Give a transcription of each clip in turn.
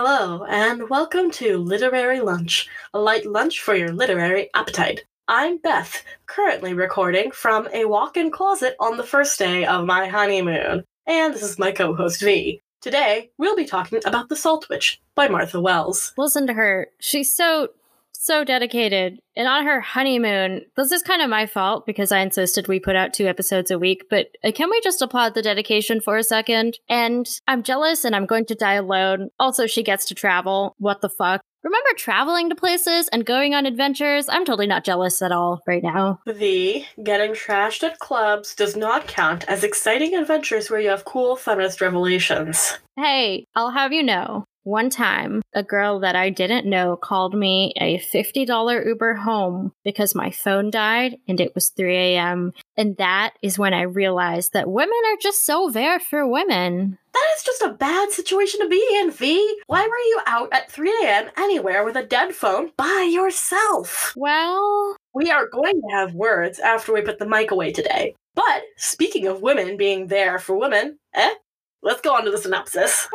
Hello, and welcome to Literary Lunch, a light lunch for your literary appetite. I'm Beth, currently recording from a walk in closet on the first day of my honeymoon. And this is my co host V. Today, we'll be talking about The Salt Witch by Martha Wells. Listen to her. She's so, so dedicated. And on her honeymoon, this is kind of my fault because I insisted we put out two episodes a week, but uh, can we just applaud the dedication for a second? And I'm jealous and I'm going to die alone. Also, she gets to travel. What the fuck? Remember traveling to places and going on adventures? I'm totally not jealous at all right now. The getting trashed at clubs does not count as exciting adventures where you have cool feminist revelations. Hey, I'll have you know. One time, a girl that I didn't know called me a $50 Uber home because my phone died and it was 3 a.m. And that is when I realized that women are just so there for women. That is just a bad situation to be in, V. Why were you out at 3 a.m. anywhere with a dead phone by yourself? Well, We are going to have words after we put the mic away today. But speaking of women being there for women, eh? Let's go on to the synopsis.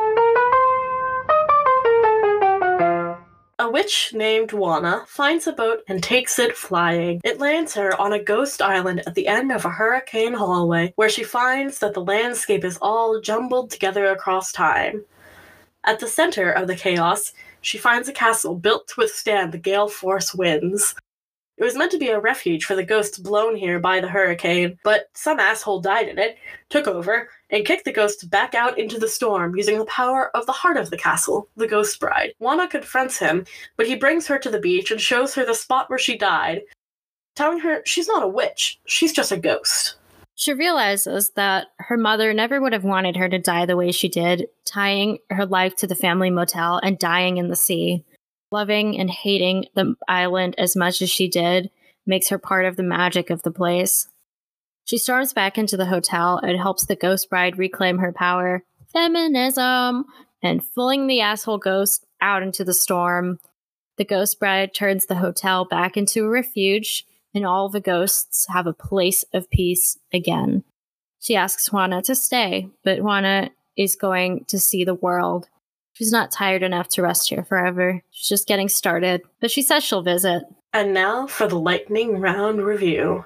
A witch named Juana finds a boat and takes it flying. It lands her on a ghost island at the end of a hurricane hallway, where she finds that the landscape is all jumbled together across time. At the center of the chaos, she finds a castle built to withstand the gale force winds. It was meant to be a refuge for the ghosts blown here by the hurricane, but some asshole died in it, took over, and kicked the ghost back out into the storm using the power of the heart of the castle, the Ghost Bride. Juana confronts him, but he brings her to the beach and shows her the spot where she died, telling her she's not a witch, she's just a ghost. she realizes that her mother never would have wanted her to die the way she did, tying her life to the family motel and dying in the sea. Loving and hating the island as much as she did makes her part of the magic of the place. She storms back into the hotel and helps the ghost bride reclaim her power, feminism, and pulling the asshole ghost out into the storm. The ghost bride turns the hotel back into a refuge, and all the ghosts have a place of peace again. She asks Juana to stay, but Juana is going to see the world. She's not tired enough to rest here forever. She's just getting started, but she says she'll visit. And now for the lightning round review.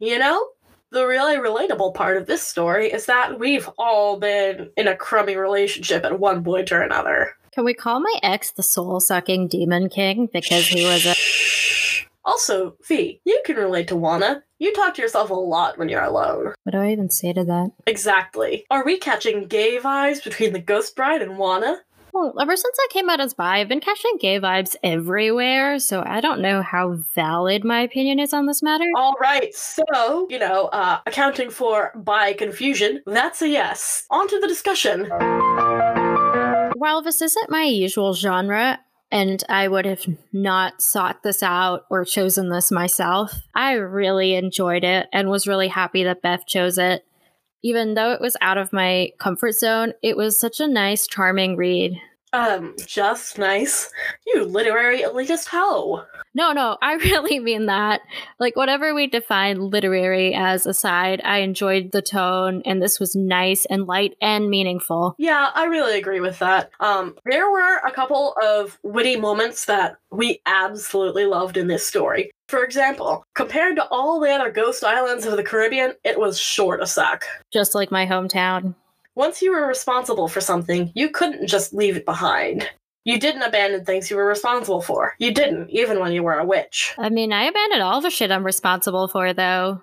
You know, the really relatable part of this story is that we've all been in a crummy relationship at one point or another. Can we call my ex the soul sucking demon king because he was a. Also, V, you can relate to Juana. You talk to yourself a lot when you're alone. What do I even say to that? Exactly. Are we catching gay vibes between the Ghost Bride and Juana? Ever since I came out as bi, I've been catching gay vibes everywhere, so I don't know how valid my opinion is on this matter. All right, so, you know, uh, accounting for bi confusion, that's a yes. On to the discussion. While this isn't my usual genre, and I would have not sought this out or chosen this myself, I really enjoyed it and was really happy that Beth chose it. Even though it was out of my comfort zone, it was such a nice, charming read. Um, just nice. You literary elitist hoe. No, no, I really mean that. Like, whatever we define literary as aside, I enjoyed the tone, and this was nice and light and meaningful. Yeah, I really agree with that. Um, there were a couple of witty moments that we absolutely loved in this story. For example, compared to all the other ghost islands of the Caribbean, it was short a suck. Just like my hometown. Once you were responsible for something, you couldn't just leave it behind. You didn't abandon things you were responsible for. You didn't, even when you were a witch. I mean, I abandoned all the shit I'm responsible for, though.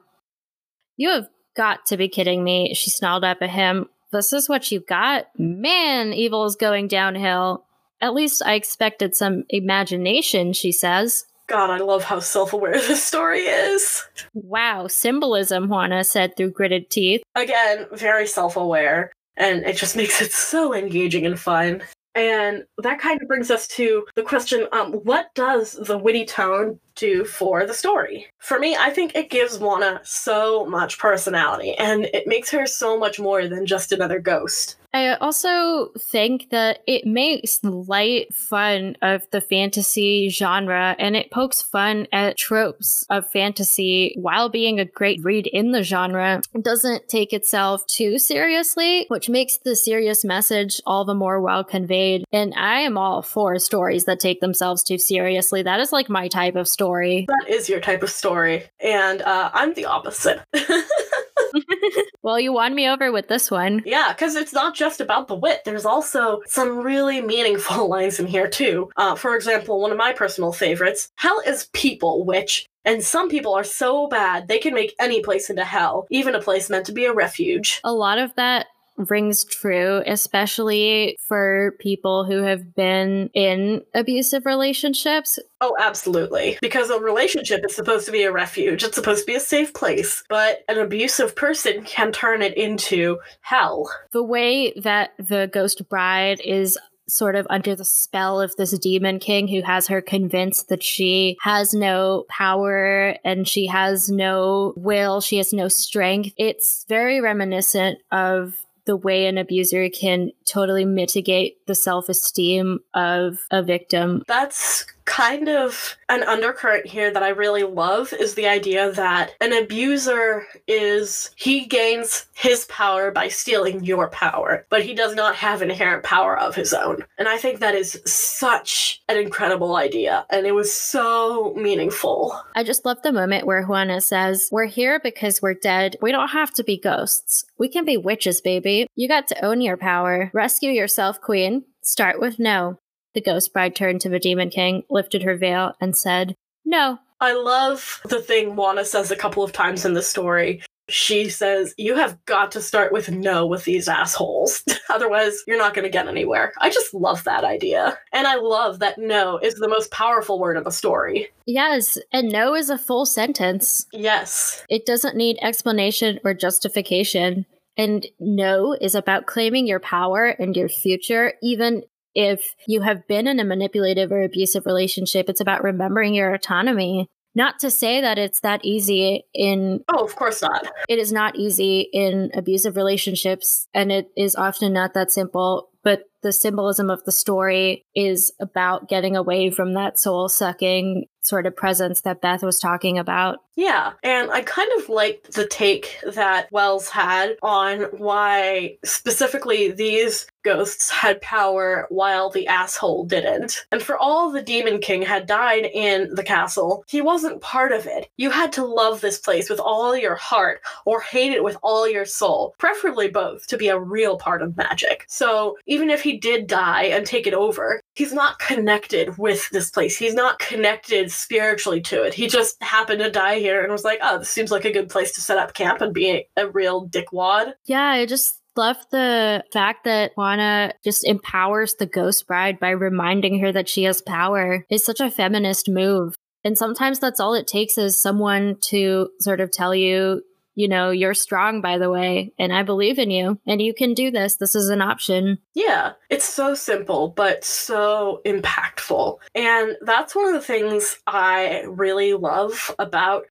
You have got to be kidding me. She snarled up at him. This is what you got? Man, evil is going downhill. At least I expected some imagination, she says. God, I love how self aware this story is. Wow, symbolism, Juana said through gritted teeth. Again, very self aware, and it just makes it so engaging and fun. And that kind of brings us to the question um, what does the witty tone do for the story. For me, I think it gives Juana so much personality and it makes her so much more than just another ghost. I also think that it makes light fun of the fantasy genre and it pokes fun at tropes of fantasy while being a great read in the genre. It doesn't take itself too seriously, which makes the serious message all the more well conveyed. And I am all for stories that take themselves too seriously. That is like my type of story. That is your type of story. And uh, I'm the opposite. well, you won me over with this one. Yeah, because it's not just about the wit. There's also some really meaningful lines in here, too. Uh, for example, one of my personal favorites Hell is people, which and some people are so bad they can make any place into hell, even a place meant to be a refuge. A lot of that rings true, especially for people who have been in abusive relationships. Oh, absolutely. Because a relationship is supposed to be a refuge, it's supposed to be a safe place, but an abusive person can turn it into hell. The way that the ghost bride is sort of under the spell of this demon king who has her convinced that she has no power and she has no will, she has no strength. It's very reminiscent of the way an abuser can totally mitigate the self esteem of a victim. That's kind of an undercurrent here that I really love is the idea that an abuser is he gains his power by stealing your power, but he does not have inherent power of his own. And I think that is such an incredible idea and it was so meaningful. I just love the moment where Juana says, "We're here because we're dead. We don't have to be ghosts. We can be witches, baby. You got to own your power. Rescue yourself, queen. Start with no." The ghost bride turned to the demon king, lifted her veil, and said, No. I love the thing Juana says a couple of times in the story. She says, You have got to start with no with these assholes. Otherwise, you're not going to get anywhere. I just love that idea. And I love that no is the most powerful word of a story. Yes, and no is a full sentence. Yes. It doesn't need explanation or justification. And no is about claiming your power and your future, even if you have been in a manipulative or abusive relationship, it's about remembering your autonomy. Not to say that it's that easy in. Oh, of course not. It is not easy in abusive relationships, and it is often not that simple. But the symbolism of the story is about getting away from that soul sucking sort of presence that Beth was talking about. Yeah, and I kind of liked the take that Wells had on why specifically these ghosts had power while the asshole didn't. And for all the Demon King had died in the castle, he wasn't part of it. You had to love this place with all your heart or hate it with all your soul, preferably both, to be a real part of magic. So even if he did die and take it over, he's not connected with this place. He's not connected spiritually to it. He just happened to die here and was like, oh, this seems like a good place to set up camp and be a, real dickwad. Yeah, I just love the fact that Juana just empowers the ghost bride by reminding her that she has power. It's such a feminist move. And sometimes that's all it takes is someone to sort of tell you, you know, you're strong, by the way, and I believe in you, and you can do this. This is an option. Yeah, it's so simple, but so impactful. And that's one of the things I really love about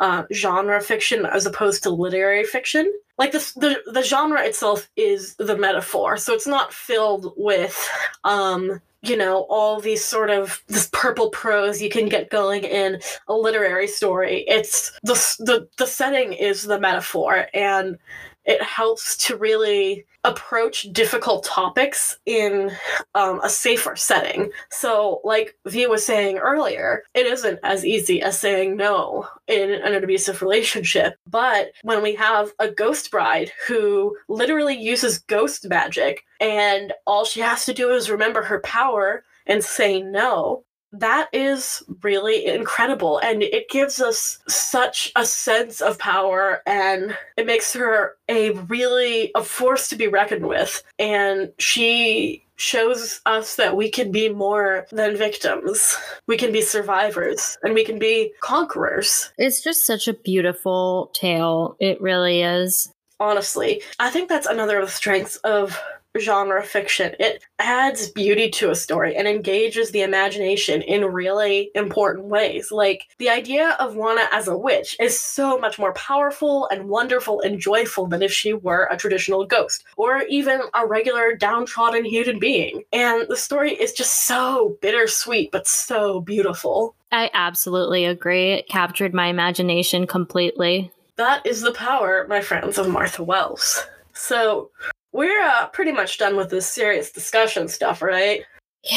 uh, genre fiction as opposed to literary fiction. Like the, the the genre itself is the metaphor, so it's not filled with um, you know all these sort of this purple prose you can get going in a literary story. It's the the, the setting is the metaphor and it helps to really approach difficult topics in um, a safer setting. So, like V was saying earlier, it isn't as easy as saying no in an abusive relationship. But when we have a ghost bride who literally uses ghost magic, and all she has to do is remember her power and say no, that is really incredible and it gives us such a sense of power and it makes her a really a force to be reckoned with and she shows us that we can be more than victims. We can be survivors and we can be conquerors. It's just such a beautiful tale. It really is. Honestly i think that's another of the strengths of genre fiction. It adds beauty to a story and engages the imagination in really important ways. Like the idea of Juana as a witch is so much more powerful and wonderful and joyful than if she were a traditional ghost or even a regular downtrodden human being. And the story is just so bittersweet but so beautiful. I absolutely agree. It captured my imagination completely. That is the power, my friends, of Martha Wells. So, we're uh, pretty much done with this serious discussion stuff, right?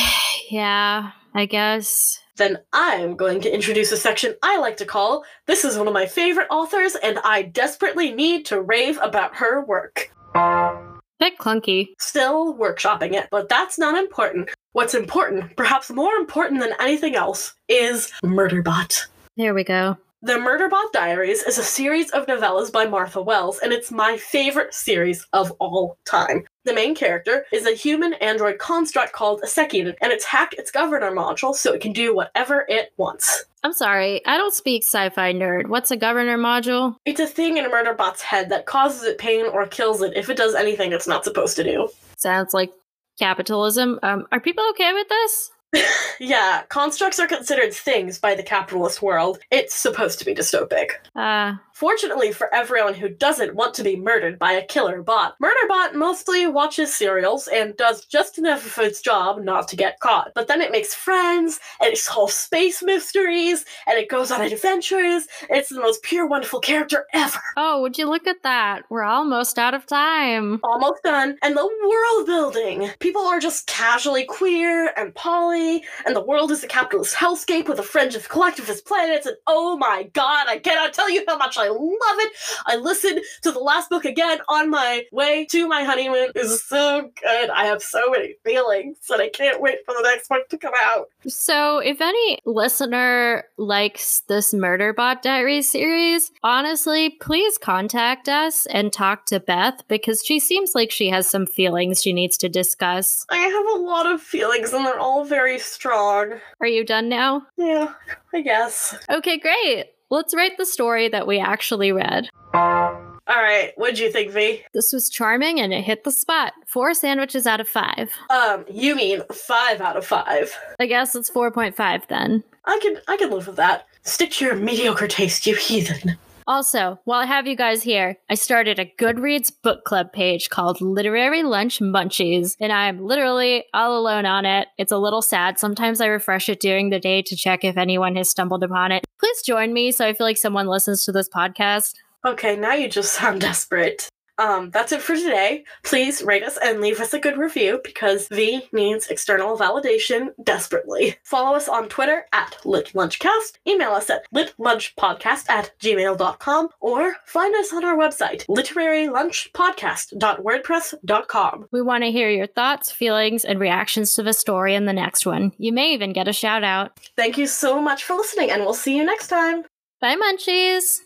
Yeah, I guess. Then I'm going to introduce a section I like to call This is one of my favorite authors, and I desperately need to rave about her work. Bit clunky. Still workshopping it, but that's not important. What's important, perhaps more important than anything else, is Murderbot. There we go. The Murderbot Diaries is a series of novellas by Martha Wells, and it's my favorite series of all time. The main character is a human android construct called a SecUnit, and it's hacked its governor module so it can do whatever it wants. I'm sorry, I don't speak sci fi nerd. What's a governor module? It's a thing in a Murderbot's head that causes it pain or kills it if it does anything it's not supposed to do. Sounds like capitalism. Um, are people okay with this? yeah, constructs are considered things by the capitalist world. It's supposed to be dystopic. Uh, Fortunately for everyone who doesn't want to be murdered by a killer bot, Murderbot mostly watches serials and does just enough of its job not to get caught. But then it makes friends, and it solves space mysteries, and it goes on adventures. It's the most pure, wonderful character ever. oh, would you look at that? We're almost out of time. Almost done. And the world building. People are just casually queer and poly, and the world is a capitalist hellscape with a fringe of collectivist planets, and oh my god, I cannot tell you how much I love it. I listened to the last book again on my way to my honeymoon. It's so good. I have so many feelings, and I can't wait for the next book to come out. So, if any listener likes this Murderbot Diaries series, honestly, please contact us and talk to Beth because she seems like she has some feelings she needs to discuss. I have a lot of feelings, and they're all very strong. Are you done now? Yeah, I guess. Okay, great. Let's write the story that we actually read. All right, what'd you think, V? This was charming and it hit the spot. Four sandwiches out of five. Um, you mean five out of five? I guess it's 4.5 then. I can I can live with that. Stick to your mediocre taste, you heathen. Also, while I have you guys here, I started a Goodreads book club page called Literary Lunch Munchies, and I'm literally all alone on it. It's a little sad. Sometimes I refresh it during the day to check if anyone has stumbled upon it. Please join me so I feel like someone listens to this podcast. Okay, now you just sound desperate. Um, that's it for today. Please rate us and leave us a good review because V needs external validation desperately. Follow us on Twitter at LitLunchcast, email us at litlunchpodcast at gmail.com, or find us on our website, literarylunchpodcast.wordpress.com. We want to hear your thoughts, feelings, and reactions to the story in the next one. You may even get a shout out. Thank you so much for listening, and we'll see you next time. Bye, munchies!